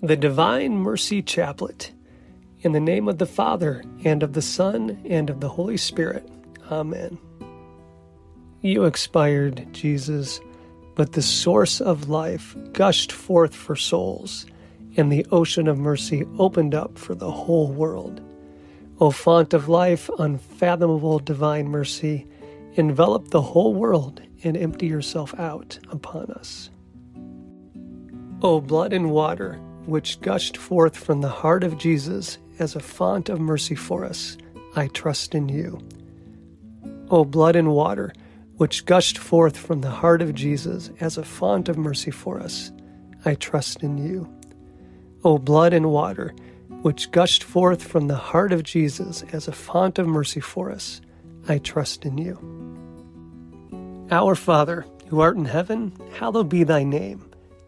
The Divine Mercy Chaplet. In the name of the Father, and of the Son, and of the Holy Spirit. Amen. You expired, Jesus, but the source of life gushed forth for souls, and the ocean of mercy opened up for the whole world. O font of life, unfathomable divine mercy, envelop the whole world and empty yourself out upon us. O blood and water, which gushed forth from the heart of Jesus as a font of mercy for us, I trust in you. O blood and water, which gushed forth from the heart of Jesus as a font of mercy for us, I trust in you. O blood and water, which gushed forth from the heart of Jesus as a font of mercy for us, I trust in you. Our Father, who art in heaven, hallowed be thy name.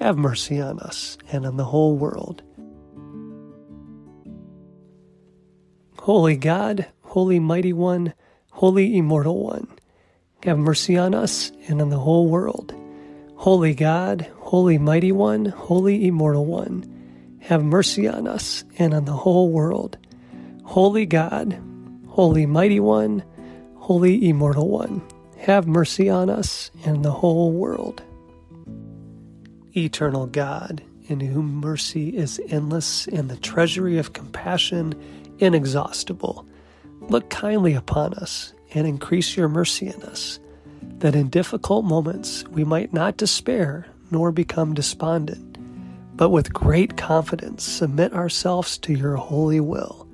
have mercy on us and on the whole world. Holy God, Holy Mighty One, Holy Immortal One, have mercy on us and on the whole world. Holy God, Holy Mighty One, Holy Immortal One, have mercy on us and on the whole world. Holy God, Holy Mighty One, Holy Immortal One, have mercy on us and the whole world. Eternal God, in whom mercy is endless and the treasury of compassion inexhaustible, look kindly upon us and increase your mercy in us, that in difficult moments we might not despair nor become despondent, but with great confidence submit ourselves to your holy will,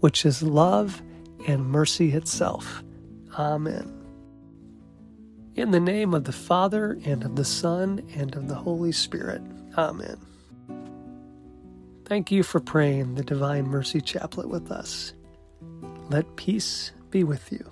which is love and mercy itself. Amen. In the name of the Father, and of the Son, and of the Holy Spirit. Amen. Thank you for praying the Divine Mercy Chaplet with us. Let peace be with you.